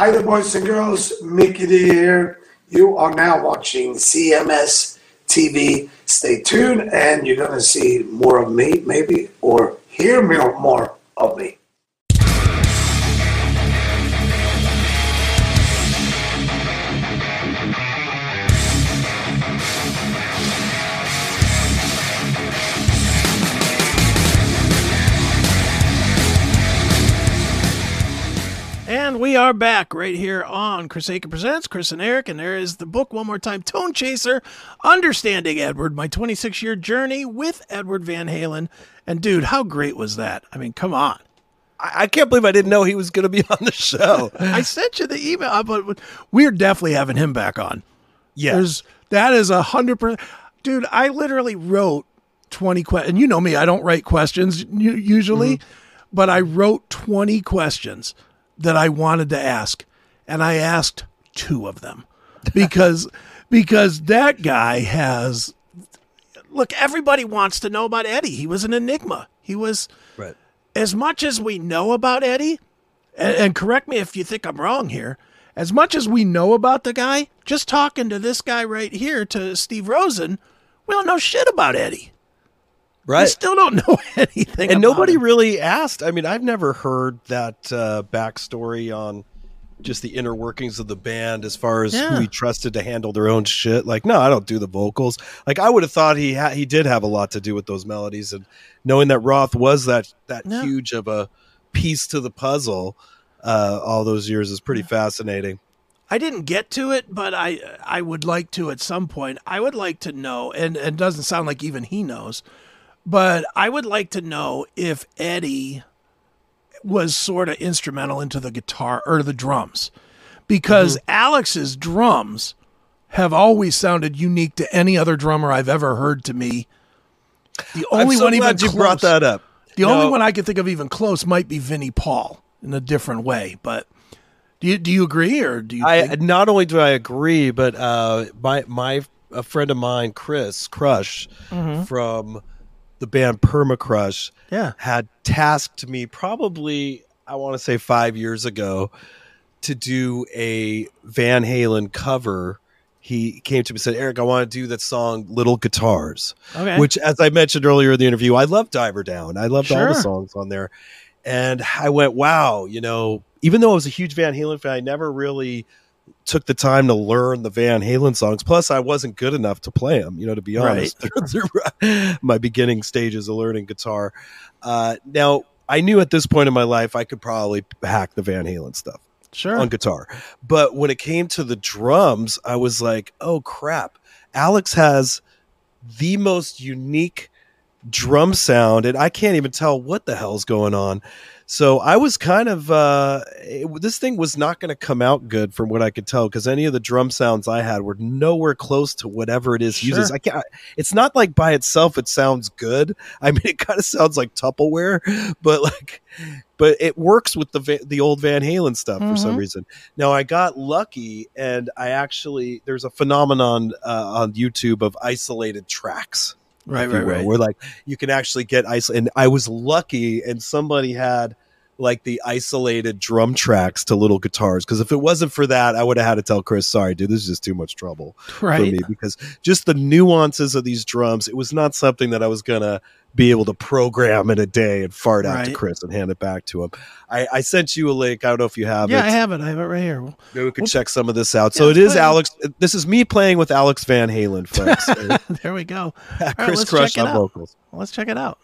Hi there, boys and girls. Mickey D here. You are now watching CMS TV. Stay tuned, and you're going to see more of me, maybe, or hear more of me. We are back right here on Chris Akin Presents, Chris and Erik, and there is the book one more time, Tone Chaser, Understanding Edward, my 26 year journey with Edward Van Halen. And dude, how great was that? I mean, come on. I, I can't believe I didn't know he was going to be on the show. I sent you the email, but we're definitely having him back on. Yeah. There's, that is a hundred percent. Dude, I literally wrote 20 questions. And you know me, I don't write questions usually, mm-hmm. but I wrote 20 questions that I wanted to ask, and I asked two of them because because that guy has look. Everybody wants to know about Eddie. He was an enigma. He was right. As much as we know about Eddie, and, and correct me if you think I'm wrong here. As much as we know about the guy, just talking to this guy right here, to Steve Rosen, we don't know shit about Eddie. Right. We still don't know anything. And nobody him. really asked. I mean, I've never heard that uh, backstory on just the inner workings of the band as far as yeah. who he trusted to handle their own shit. Like, no, I don't do the vocals. Like, I would have thought he ha- he did have a lot to do with those melodies, and knowing that Roth was that that yeah. huge of a piece to the puzzle uh, all those years is pretty yeah. fascinating. I didn't get to it, but I I would like to at some point. I would like to know, and it doesn't sound like even he knows but I would like to know if Eddie was sort of instrumental into the guitar or the drums because mm-hmm. Alex's drums have always sounded unique to any other drummer I've ever heard to me. The only so one even you close, brought that up. The no. only one I can think of even close might be Vinnie Paul in a different way, but do you do you agree or do you I think- not only do I agree, but uh my my a friend of mine, Chris Crush mm-hmm. from the band Permacrush yeah. had tasked me probably I want to say 5 years ago to do a Van Halen cover. He came to me and said, Erik, I want to do that song Little Guitars. Okay. Which as I mentioned earlier in the interview, I love Diver Down. I loved sure. all the songs on there. And I went, wow, you know, even though I was a huge Van Halen fan, I never really took the time to learn the Van Halen songs. Plus, I wasn't good enough to play them. You know, to be honest, right. my beginning stages of learning guitar. Uh, now, I knew at this point in my life I could probably hack the Van Halen stuff. Sure. On guitar. But when it came to the drums, I was like, oh crap. Alex has the most unique drum sound, and I can't even tell what the hell's going on. So I was kind of uh, it, this thing was not going to come out good from what I could tell because any of the drum sounds I had were nowhere close to whatever it is sure. uses. I can't. It's not like by itself it sounds good. I mean, it kind of sounds like Tupperware, but like, but it works with the the old Van Halen stuff mm-hmm. for some mm-hmm. reason. Now I got lucky, and I actually there's a phenomenon uh, on YouTube of isolated tracks right, right, right. We're like you can actually get ice. And I was lucky, and somebody had like the isolated drum tracks to little guitars. Because if it wasn't for that, I would have had to tell Chris, "Sorry, dude, this is just too much trouble right. for me." Because just the nuances of these drums, it was not something that I was gonna be able to program in a day and fart out right. to Chris and hand it back to him. I, I, sent you a link. I don't know if you have yeah, it. Yeah, I have it. I have it right here. Maybe we could we'll, check some of this out. Yeah, so it is Alex. This is me playing with Alex Van Halen, folks. there we go. Chris right, Crush on vocals. Let's check it out.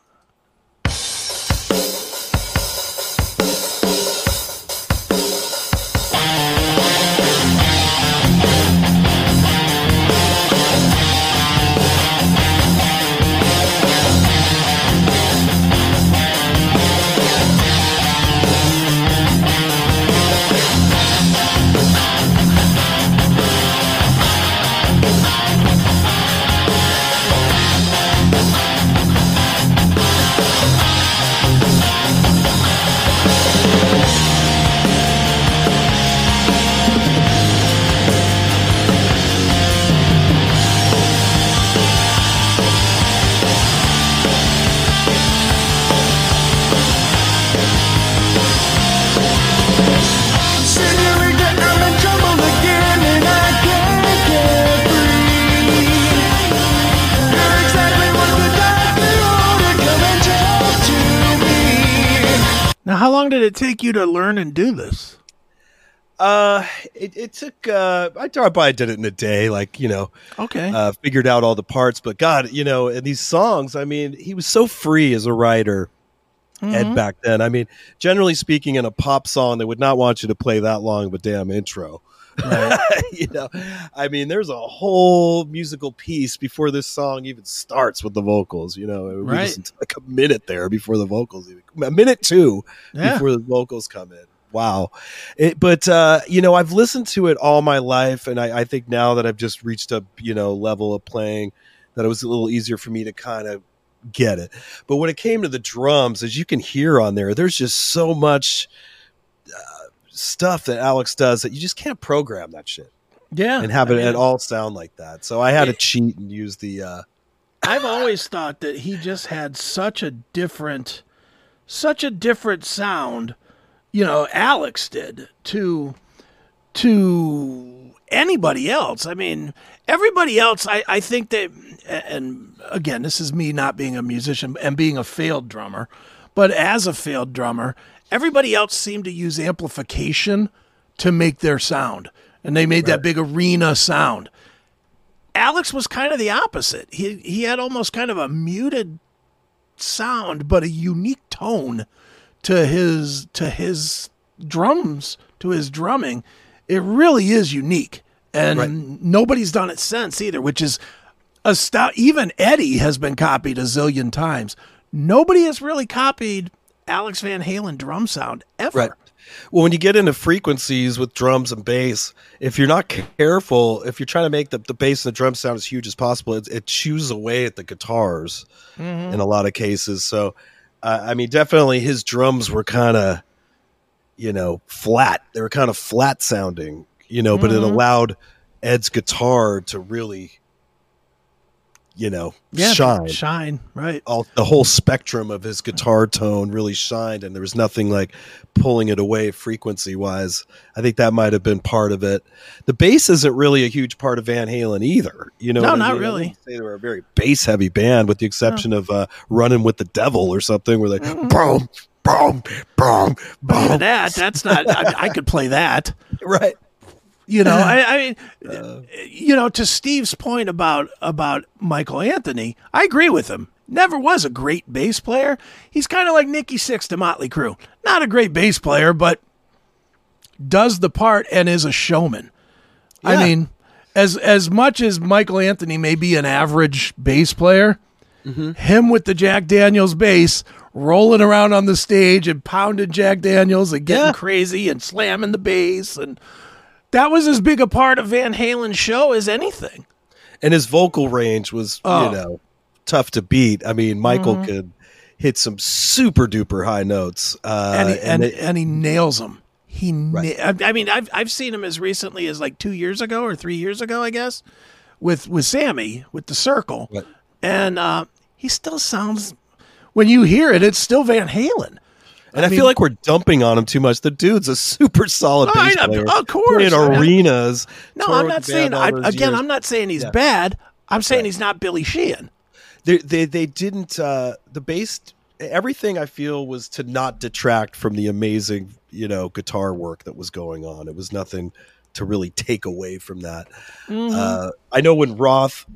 Did it take you to learn and do this? Uh, it, it took. Uh, I probably did it in a day. Like you know, Okay. uh, figured out all the parts. But God, you know, in these songs, I mean, he was so free as a writer. Ed back then. I mean, generally speaking, in a pop song, they would not want you to play that long of a damn intro. you know, I mean, there's a whole musical piece before this song even starts with the vocals. You know, Right. just like a minute there before the vocals, even a minute two Yeah. before the vocals come in. Wow. It, but, uh, you know, I've listened to it all my life. And I, I think now that I've just reached a, you know, level of playing that it was a little easier for me to kind of get it. But when it came to the drums, as you can hear on there, there's just so much stuff that Alex does that you just can't program that shit yeah. and have I it mean, at all sound like that. So I had to cheat and use the, uh, I've always thought that he just had such a different, such a different sound. You know, Alex did to to anybody else. I mean, everybody else. I I think that, and again, this is me not being a musician and being a failed drummer, but as a failed drummer, everybody else seemed to use amplification to make their sound, and they made that big arena sound. Alex was kind of the opposite. He he had almost kind of a muted sound, but a unique tone to his to his drums, to his drumming. It really is unique, and Right. nobody's done it since either. Which is a stout. Even Eddie has been copied a zillion times. Nobody has really copied Alex Van Halen drum sound ever. Right. Well, when you get into frequencies with drums and bass, if you're not careful, if you're trying to make the, the bass and the drum sound as huge as possible, it, it chews away at the guitars in a lot of cases. So, uh, I mean, definitely his drums were kind of, you know, flat. They were kind of flat sounding, you know, but it allowed Ed's guitar to really, you know, Yeah, shine shine, right? all the whole spectrum of his guitar tone really shined and there was nothing like pulling it away frequency wise i think that might have been part of it the bass isn't really a huge part of van halen either you know No, what I not mean? Really. they were a very bass heavy band with the exception of uh running with the devil or something where they Mm-hmm. boom boom boom boom that, that's not. I, I could play that. right You know, I, I mean, Uh. you know, to Steve's point about about Michael Anthony, I agree with him. Never was a great bass player. He's kind of like Nikki Sixx to Motley Crue. Not a great bass player, but does the part and is a showman. I mean, as as much as Michael Anthony may be an average bass player, Mm-hmm. him with the Jack Daniels bass rolling around on the stage and pounding Jack Daniels and getting Yeah. crazy and slamming the bass and that was as big a part of Van Halen's show as anything. and his vocal range was Oh. you know tough to beat i mean michael could hit some super duper high notes uh And he, and, they- and he nails them. He, Right. I I mean, I've I've seen him as recently as like two years ago or three years ago, I guess, with with Sammy with the Circle, Right. and uh, he still sounds. When you hear it, it's still Van Halen. And I, mean- feel like we're dumping on him too much. The dude's a super solid Oh, I bass player. of course. I mean- arenas. No, I'm not saying. I, again, years. I'm not saying he's Yeah. bad. I'm saying Right. he's not Billy Sheehan. They, they they didn't. Uh, the bass. Everything I feel was to not detract from the amazing you know guitar work that was going on. It was nothing to really take away from that. Mm-hmm. Uh, I know when Roth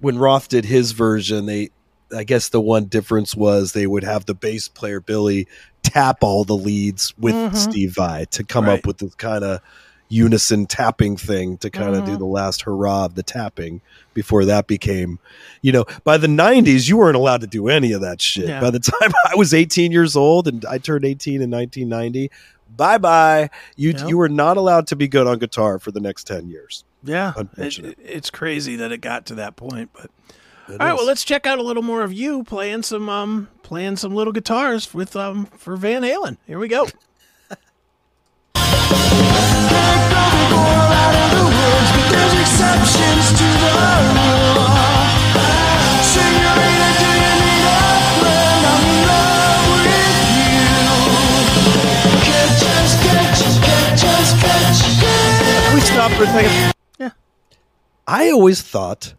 when Roth did his version, they I guess the one difference was they would have the bass player Billy tap all the leads with mm-hmm. Steve Vai to come Right. up with this kind of unison tapping thing to kind of do mm-hmm. the last hurrah of the tapping before that became you know by the 90s you weren't allowed to do any of that shit Yeah. by the time i was 18 years old and i turned 18 in 1990 bye bye you Yep. you were not allowed to be good on guitar for the next 10 years Yeah, it, it's crazy that it got to that point. But all right, is. well, let's check out a little more of you playing some um playing some little guitars with um for Van Halen. Here we go. We stop for a second? Yeah. I always thought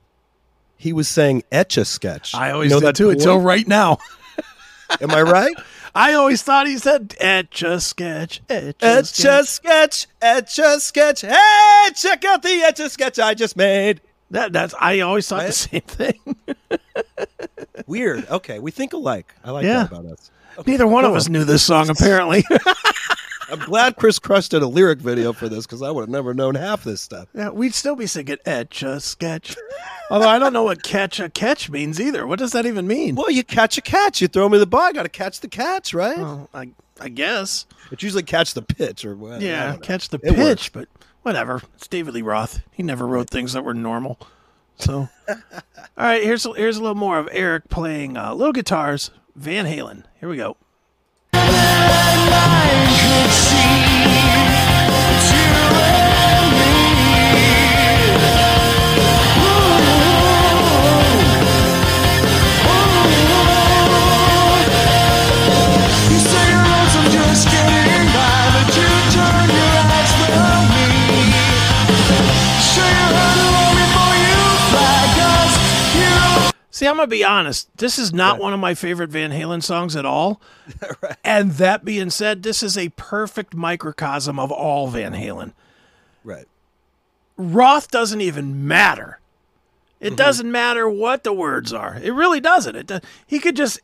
he was saying etch a sketch. I always You know did that too until right now. Am I right? I always thought he said etch a sketch, etch a Etch a sketch. etch a sketch. Hey, check out the etch a sketch I just made. That, that's I always thought the same thing. Weird. Okay, we think alike. I like Yeah. that about us. Neither one of us knew this song apparently. I'm glad Chris Crush did a lyric video for this because I would have never known half this stuff. yeah, we'd still be singing etch a sketch. Although I don't know what catch a catch means either. What does that even mean? Well, you catch a catch. You throw me the ball. I got to catch the catch, right? Well, I I guess. It's usually catch the pitch or what. I Yeah, catch the It pitch, works. but whatever. It's David Lee Roth. He never wrote things that were normal. So, all right, here's a, here's a little more of Erik playing uh, little guitars, Van Halen. Here we go. See, I'm gonna be honest. This is not one of my favorite Van Halen songs at all. And that being said, this is a perfect microcosm of all Van Halen. Right. Roth doesn't even matter. It mm-hmm. doesn't matter what the words are. It really doesn't. It does, he could just.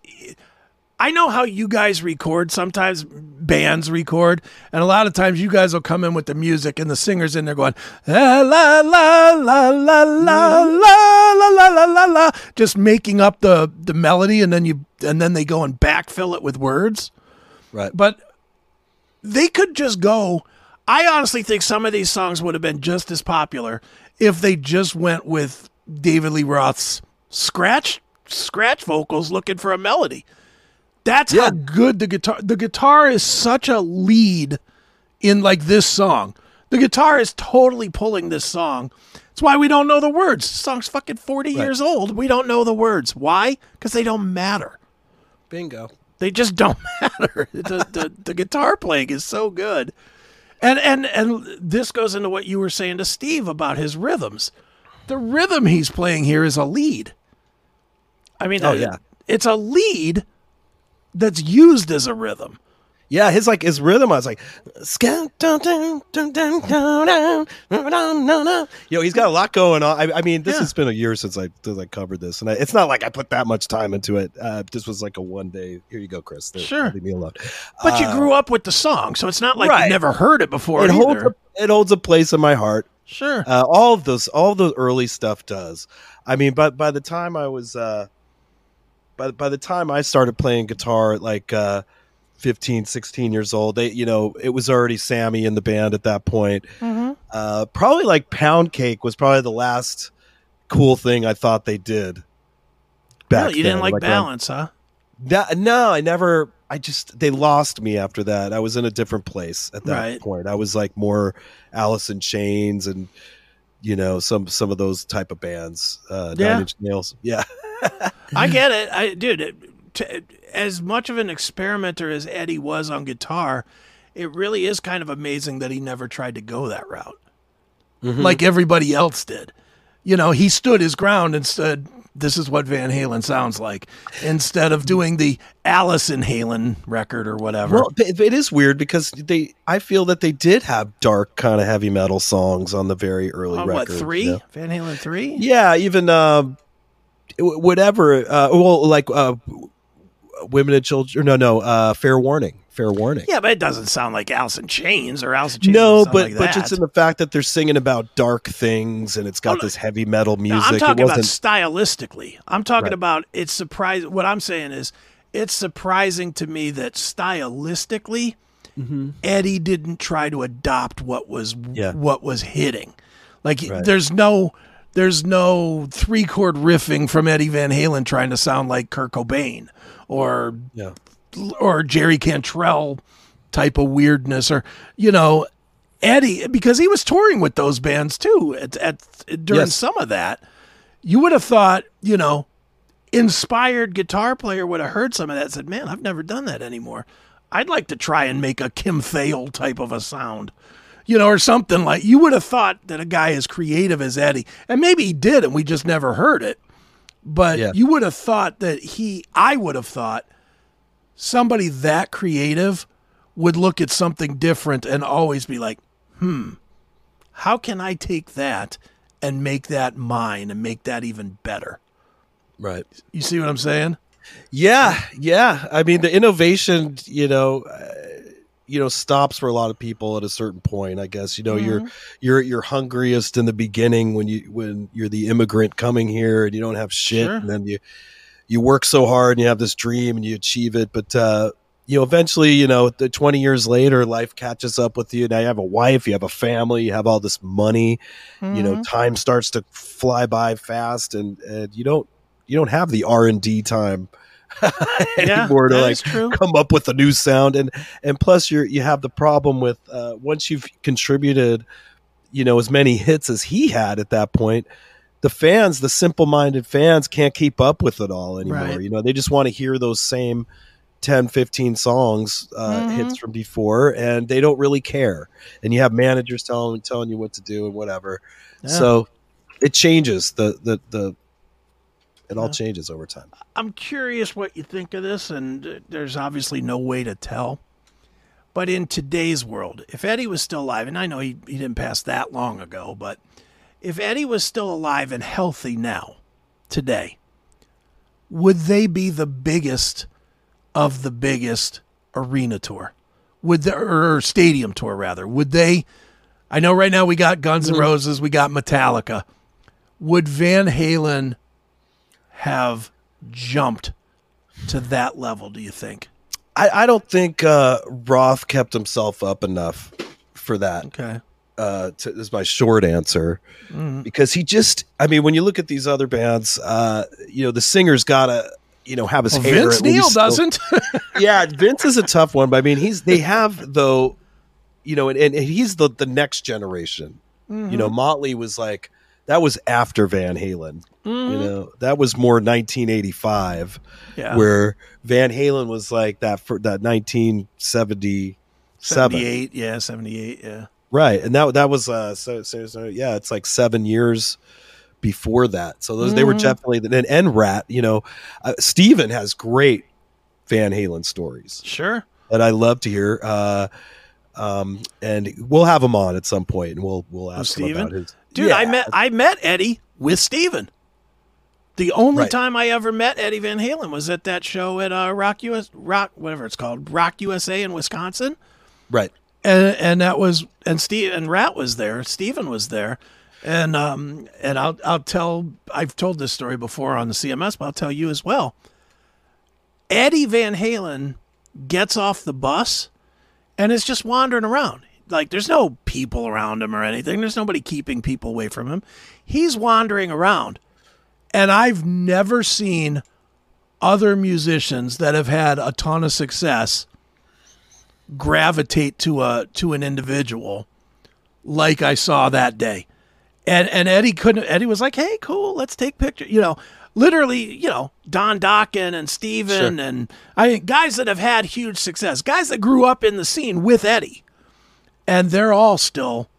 I know how you guys record. Sometimes bands record, and a lot of times you guys will come in with the music, and the singers in there going la la la la la la la la la la la just making up the the melody, and then you and then they go and backfill it with words Right. but they could just go. I honestly think some of these songs would have been just as popular if they just went with David Lee Roth's scratch scratch vocals looking for a melody. That's how good the guitar the guitar is such a lead in like this song. The guitar is totally pulling this song. That's why we don't know the words. The song's fucking 40 years old. We don't know the words. Why? Cuz they don't matter. Bingo. They just don't matter. The, the, the guitar playing is so good. And and and this goes into what you were saying to Steve about his rhythms. The rhythm he's playing here is a lead. I mean, Oh, uh, yeah. it's a lead that's used as a rhythm. Yeah, his like his rhythm. I was like, yo, he's got a lot going on. I, I mean, this yeah. has been a year since I since I covered this, and I, it's not like I put that much time into it. Uh, this was like a one day. Here you go, Chris. There, sure, leave me alone. But uh, you grew up with the song, so it's not like right. you never heard it before. It holds a, it holds a place in my heart. Sure, uh, all of those all the early stuff does. I mean, but by the time I was. Uh, by by the time I started playing guitar at like uh, 15, 16 years old, they, you know, it was already Sammy in the band at that point. Mhm. Uh, probably like Pound Cake was probably the last cool thing I thought they did. Back Really, you didn't then, like, around- balance, huh? no, no, I never. I just they lost me after that. I was in a different place at that Right. point. I was like more Alice in Chains and you know some some of those type of bands. Uh, Yeah. Nine Inch Nails. Yeah, I get it. I dude, it, t- as much of an experimenter as Eddie was on guitar, it really is kind of amazing that he never tried to go that route. Mm-hmm. Like everybody else did. You know, he stood his ground and said, "This is what Van Halen sounds like," instead of doing the Allison Halen record or whatever. Well, it is weird because they. I feel that they did have dark kind of heavy metal songs on the very early on what three? you know? Van Halen three? Yeah, even w- whatever. Uh, well, like uh, women and children. No, no. Uh, fair warning. Fair warning. Yeah, but it doesn't sound like Alice in Chains or Alice in Chains. No, but like but just in the fact that they're singing about dark things and it's got Oh, no. this heavy metal No, music. I'm talking about stylistically. I'm talking Right. about it's surprising. What I'm saying is, it's surprising to me that stylistically, Eddie didn't try to adopt what was Yeah. what was hitting. Like Right. there's no there's no three chord riffing from Eddie Van Halen trying to sound like Kurt Cobain or yeah. or Jerry Cantrell type of weirdness or you know Eddie because he was touring with those bands too at, at during Yes. some of that you would have thought you know inspired guitar player would have heard some of that said man I've never done that anymore I'd like to try and make a Kim Thayil type of a sound you know or something like you would have thought that a guy as creative as Eddie and maybe he did and we just never heard it but Yeah. you would have thought that he I would have thought somebody that creative would look at something different and always be like, hmm, how can I take that and make that mine and make that even better? Right. You see what I'm saying? Yeah, yeah. I mean, the innovation, you know, uh, you know, stops for a lot of people at a certain point. I guess you know you're you're you're hungriest in the beginning when you when you're the immigrant coming here and you don't have shit, Sure. and then you you work so hard and you have this dream and you achieve it, but uh, you know, eventually, you know, the 20 years later, life catches up with you. Now you have a wife, you have a family, you have all this money. You know, time starts to fly by fast, and, and you don't you don't have the R and Time Yeah, to like true. come up with a new sound and and plus you're you have the problem with uh once you've contributed you know as many hits as he had at that point the fans the simple-minded fans can't keep up with it all anymore Right. you know they just want to hear those same 10 15 songs uh Mhm. hits from before and they don't really care and you have managers telling telling you what to do and whatever Yeah. so it changes the the the it all changes over time I'm curious what you think of this, and there's obviously no way to tell. But in today's world, if Eddie was still alive, and I know he, he didn't pass that long ago, but if Eddie was still alive and healthy now, today, would they be the biggest of the biggest arena tour? Would the or stadium tour rather? Would they? I know right now we got Guns N' mm-hmm. Roses, we got Metallica. Would Van Halen have jumped to that level? Do you think? I, I don't think uh, Roth kept himself up enough for that. Okay. Uh, to, is my short answer Mm-hmm. because he just. I mean, when you look at these other bands, uh, you know, the singer's gotta you know have his Well, hair. Vince Neil doesn't. yeah, Vince is a tough one, but I mean, he's they have though, you know, and, and he's the the next generation. You know, Motley was like that was after Van Halen. You know, that was more 1985 yeah. where Van Halen was like that for that 1977. 78, yeah, 78, yeah. Right. And that that was uh so, so, so yeah, it's like 7 years before that. So those they were definitely and, and Ratt, you know, uh, Stephen has great Van Halen stories Sure. that I love to hear. Uh um and we'll have him on at some point and we'll we'll ask him Stephen? about his Dude, I met I met Eddie with Stephen. The only Right. time I ever met Eddie Van Halen was at that show at uh, Rock US Rock whatever it's called, Rock USA in Wisconsin. Right. and and that was and Steve and Ratt was there. Stephen was there, and um and I'll I'll tell I've told this story before on the CMS, but I'll tell you as well. Eddie Van Halen gets off the bus and is just wandering around. Like there's no people around him or anything. There's nobody keeping people away from him. He's wandering around. And I've never seen other musicians that have had a ton of success gravitate to a to an individual like I saw that day. And and Eddie couldn't Eddie was like, "Hey, cool, let's take pictures." You know, literally, you know, Don Dokken and Stephen Sure. and I guys that have had huge success, guys that grew up in the scene with Eddie. And they're all still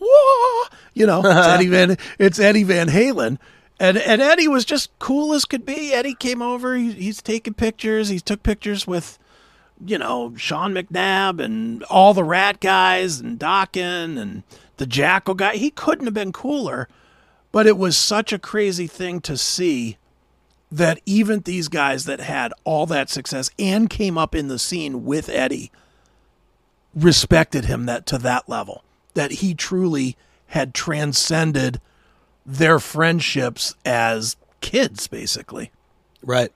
whoa, you know, it's Eddie Van it's Eddie Van Halen. And and Eddie was just cool as could be. Eddie came over, he, he's taking pictures. He took pictures with you know, Sean McNabb and all the Ratt guys and Dokken and the Jackyl guy. He couldn't have been cooler, but it was such a crazy thing to see that even these guys that had all that success and came up in the scene with Eddie respected him that to that level that he truly had transcended their friendships as kids basically. Right.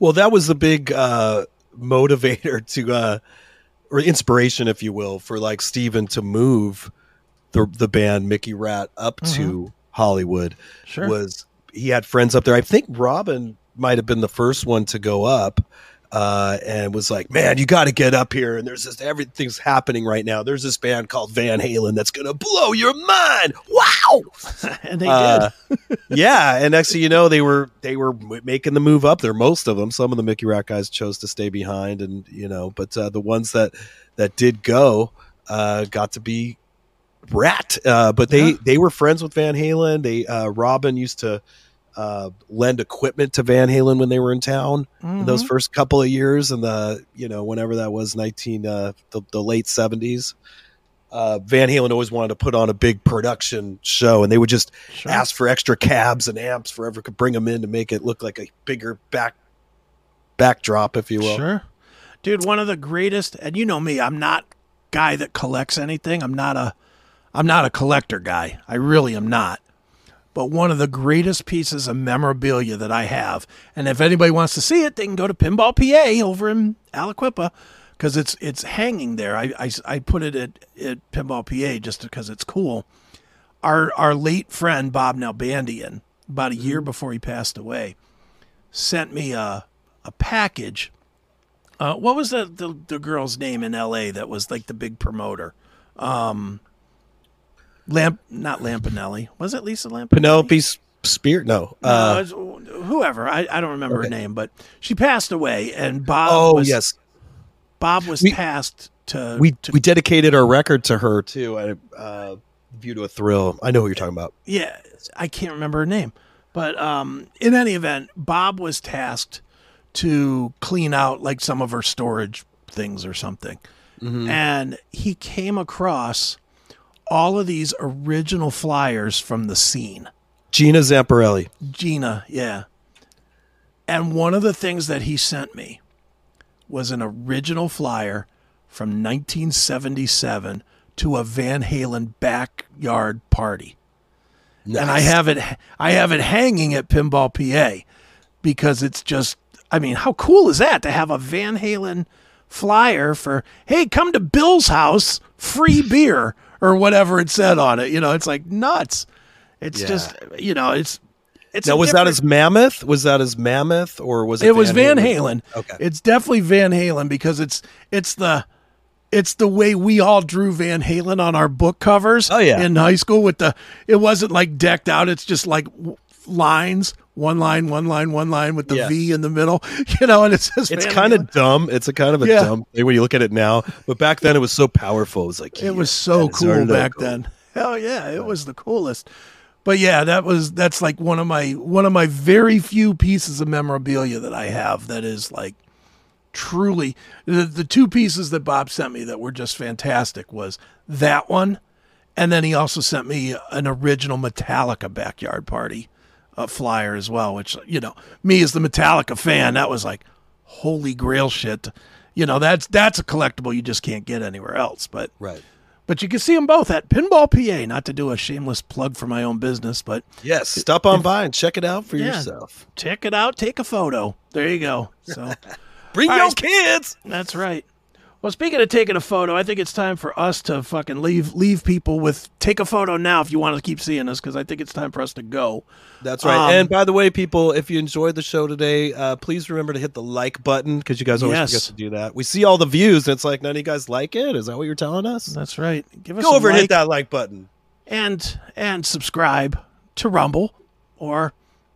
Well, that was the big uh, motivator to, uh, or inspiration, if you will, for like Stephen to move the the band Mickey Ratt up to Hollywood. Mm-hmm. Sure. Was he had friends up there? I think Robin might have been the first one to go up. Uh, and was like, man, you got to get up here. And there's this, everything's happening right now. There's this band called Van Halen that's to blow your mind. Wow. and they Uh, did. yeah, and next thing you know, they were they were making the move up there. Most of them, some of the Mickey Ratt guys chose to stay behind, and you know, but uh, the ones that that did go uh, got to be Ratt. Uh, but they Yeah. they were friends with Van Halen. They uh, Robin used to uh, lend equipment to Van Halen when they were in town in those Mm-hmm. first couple of years and the you know whenever that was 19 uh, the, the late 70s. Uh, Van Halen always wanted to put on a big production show, and they would just Sure. ask for extra cabs and amps forever could bring them in to make it look like a bigger back backdrop, if you will. Sure. Dude, one of the greatest and you know me, I'm not guy that collects anything. I'm not a I'm not a collector guy. I really am not. But one of the greatest pieces of memorabilia that I have, and if anybody wants to see it, they can go to Pinball PA over in Aliquippa because it's it's hanging there. I, I, I put it at, at Pinball PA just because it's cool. Our our late friend Bob Nalbandian, about a year before he passed away, sent me a a package uh, what was the, the the girl's name in L.A. that was like the big promoter? Um, Lamp, not Lampanelli. Was it Lisa Lampanelli? Penelope S- Spear? No. No, Uh, was whoever. I, I don't remember her name, but she passed away, and Bob. oh, was, yes. Bob was We- tasked to. We, to we dedicated our record to her, too. I, uh, View to a Thrill. I know who you're talking about. yeah, I can't remember her name, but um, in any event, Bob was tasked to clean out like some of her storage things or something, and he came across all of these original flyers from the scene. Gina Zamparelli. Gina, yeah. And one of the things that he sent me was an original flyer from 1977 to a Van Halen backyard party. And I have it I have it hanging at Pinball PA because it's just I mean, how cool is that to have a Van Halen flyer for hey, come to Bill's house, free beer or whatever it said on it. You know, it's like nuts. It's Yeah. just you know, it's it's Now, was that different- his Mammoth? Was that his Mammoth, or was it? it was Van Halen. Okay. It's definitely Van Halen because it's it's the it's the way we all drew Van Halen on our book covers. Oh, yeah. in high school with the it wasn't like decked out. It's just like lines, one line, one line, one line with the Yeah. V in the middle. You know, and it says It's kind of dumb. It's a kind of a Yeah. dumb thing when you look at it now. But back then, it was so powerful. It was like It was so cool back cool. then. Hell yeah, it was the coolest. But yeah, that was that's like one of my one of my very few pieces of memorabilia that I have that is like truly the the two pieces that Bob sent me that were just fantastic was that one and then he also sent me an original Metallica backyard party uh, flyer as well, which you know, me as the Metallica fan, that was like holy grail shit. You know, that's that's a collectible you just can't get anywhere else, but Right. but you can see them both at Pinball PA. Not to do a shameless plug for my own business, but Yes. Stop on by and check it out for Yeah. yourself. check it out. Take a photo. There you go. So Bring All your right. kids. that's right. Well, speaking of taking a photo, I think it's time for us to fucking leave leave people with take a photo now if you want to keep seeing us because I think it's time for us to go. That's right. Um, and by the way, people, if you enjoyed the show today, uh, please remember to hit the like button because you guys always Yes. forget to do that. We see all the views, and it's like none of you guys like it. Is that what you're telling us? That's right. Give us Go a over and hit that like button. and and subscribe to Rumble or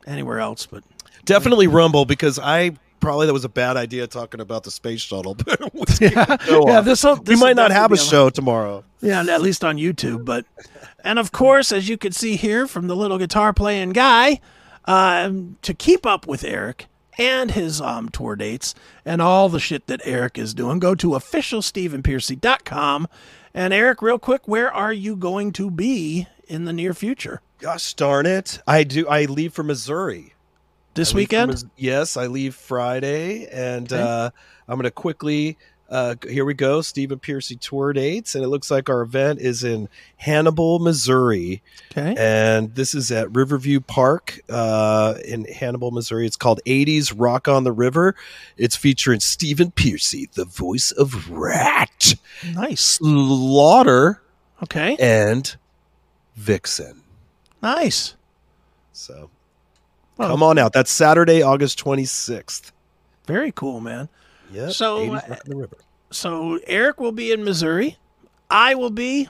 anywhere else. But Definitely Rumble because I probably that was a bad idea talking about the space shuttle. But we, yeah, yeah this we might not have a show tomorrow. Yeah, at least on YouTube. But and of course, as you can see here from the little guitar playing guy, um, to keep up with Erik and his um, tour dates and all the shit that Erik is doing, go to officialstephenpearcy.com. And Eric, real quick, where are you going to be in the near future? Gosh darn it! I do. I leave for Missouri. This I weekend? Yes, I leave Friday, and Okay. uh, I'm going to quickly. Uh, here we go, Stephen Pearcy tour dates, and it looks like our event is in Hannibal, Missouri, Okay. and this is at Riverview Park uh, in Hannibal, Missouri. It's called '80s Rock on the River. It's featuring Stephen Pearcy, the voice of Ratt, Nice. Slaughter, Okay. and Vixen. Nice. So Well, come on out. That's Saturday, August 26th. Very cool, man. Yep. So, uh, the River. So Erik will be in Missouri. I will be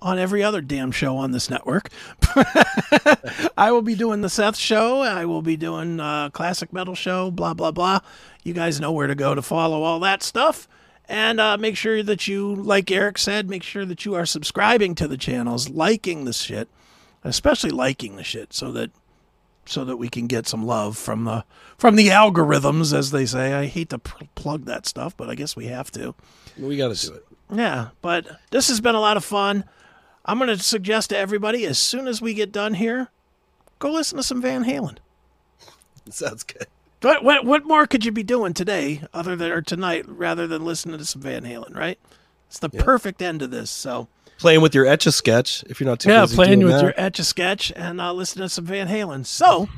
on every other damn show on this network. I will be doing the Seth show. I will be doing uh, classic metal show. Blah blah blah. You guys know where to go to follow all that stuff. And uh, make sure that you, like Erik said, make sure that you are subscribing to the channels, liking the shit, especially liking the shit, so that so that we can get some love from the from the algorithms, as they say. I hate to pl- plug that stuff, but I guess we have to. We got to do it. Yeah, but this has been a lot of fun. I'm going to suggest to everybody as soon as we get done here, go listen to some Van Halen. Sounds good. What what what more could you be doing today other than or tonight rather than listening to some Van Halen, right? It's the perfect end to this. So Playing with your etch a sketch if you're not too yeah, playing with that. your etch a sketch and uh, listening to some Van Halen. So, all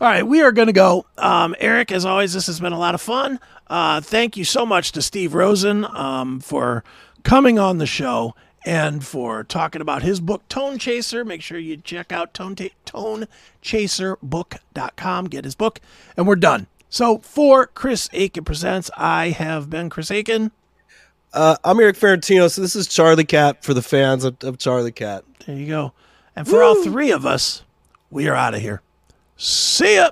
right, we are going to go. Um, Erik, as always, this has been a lot of fun. Uh, thank you so much to Steve Rosen um, for coming on the show and for talking about his book Tone Chaser. Make sure you check out tone ta- tonechaserbook.com. Get his book, and we're done. So for Chris Akin presents, I have been Chris Akin. Uh, I'm Erik Ferentinos. So this is Charlie Cat for the fans of, of Charlie Cat. There you go. And for Woo! all three of us, we are out of here. See ya.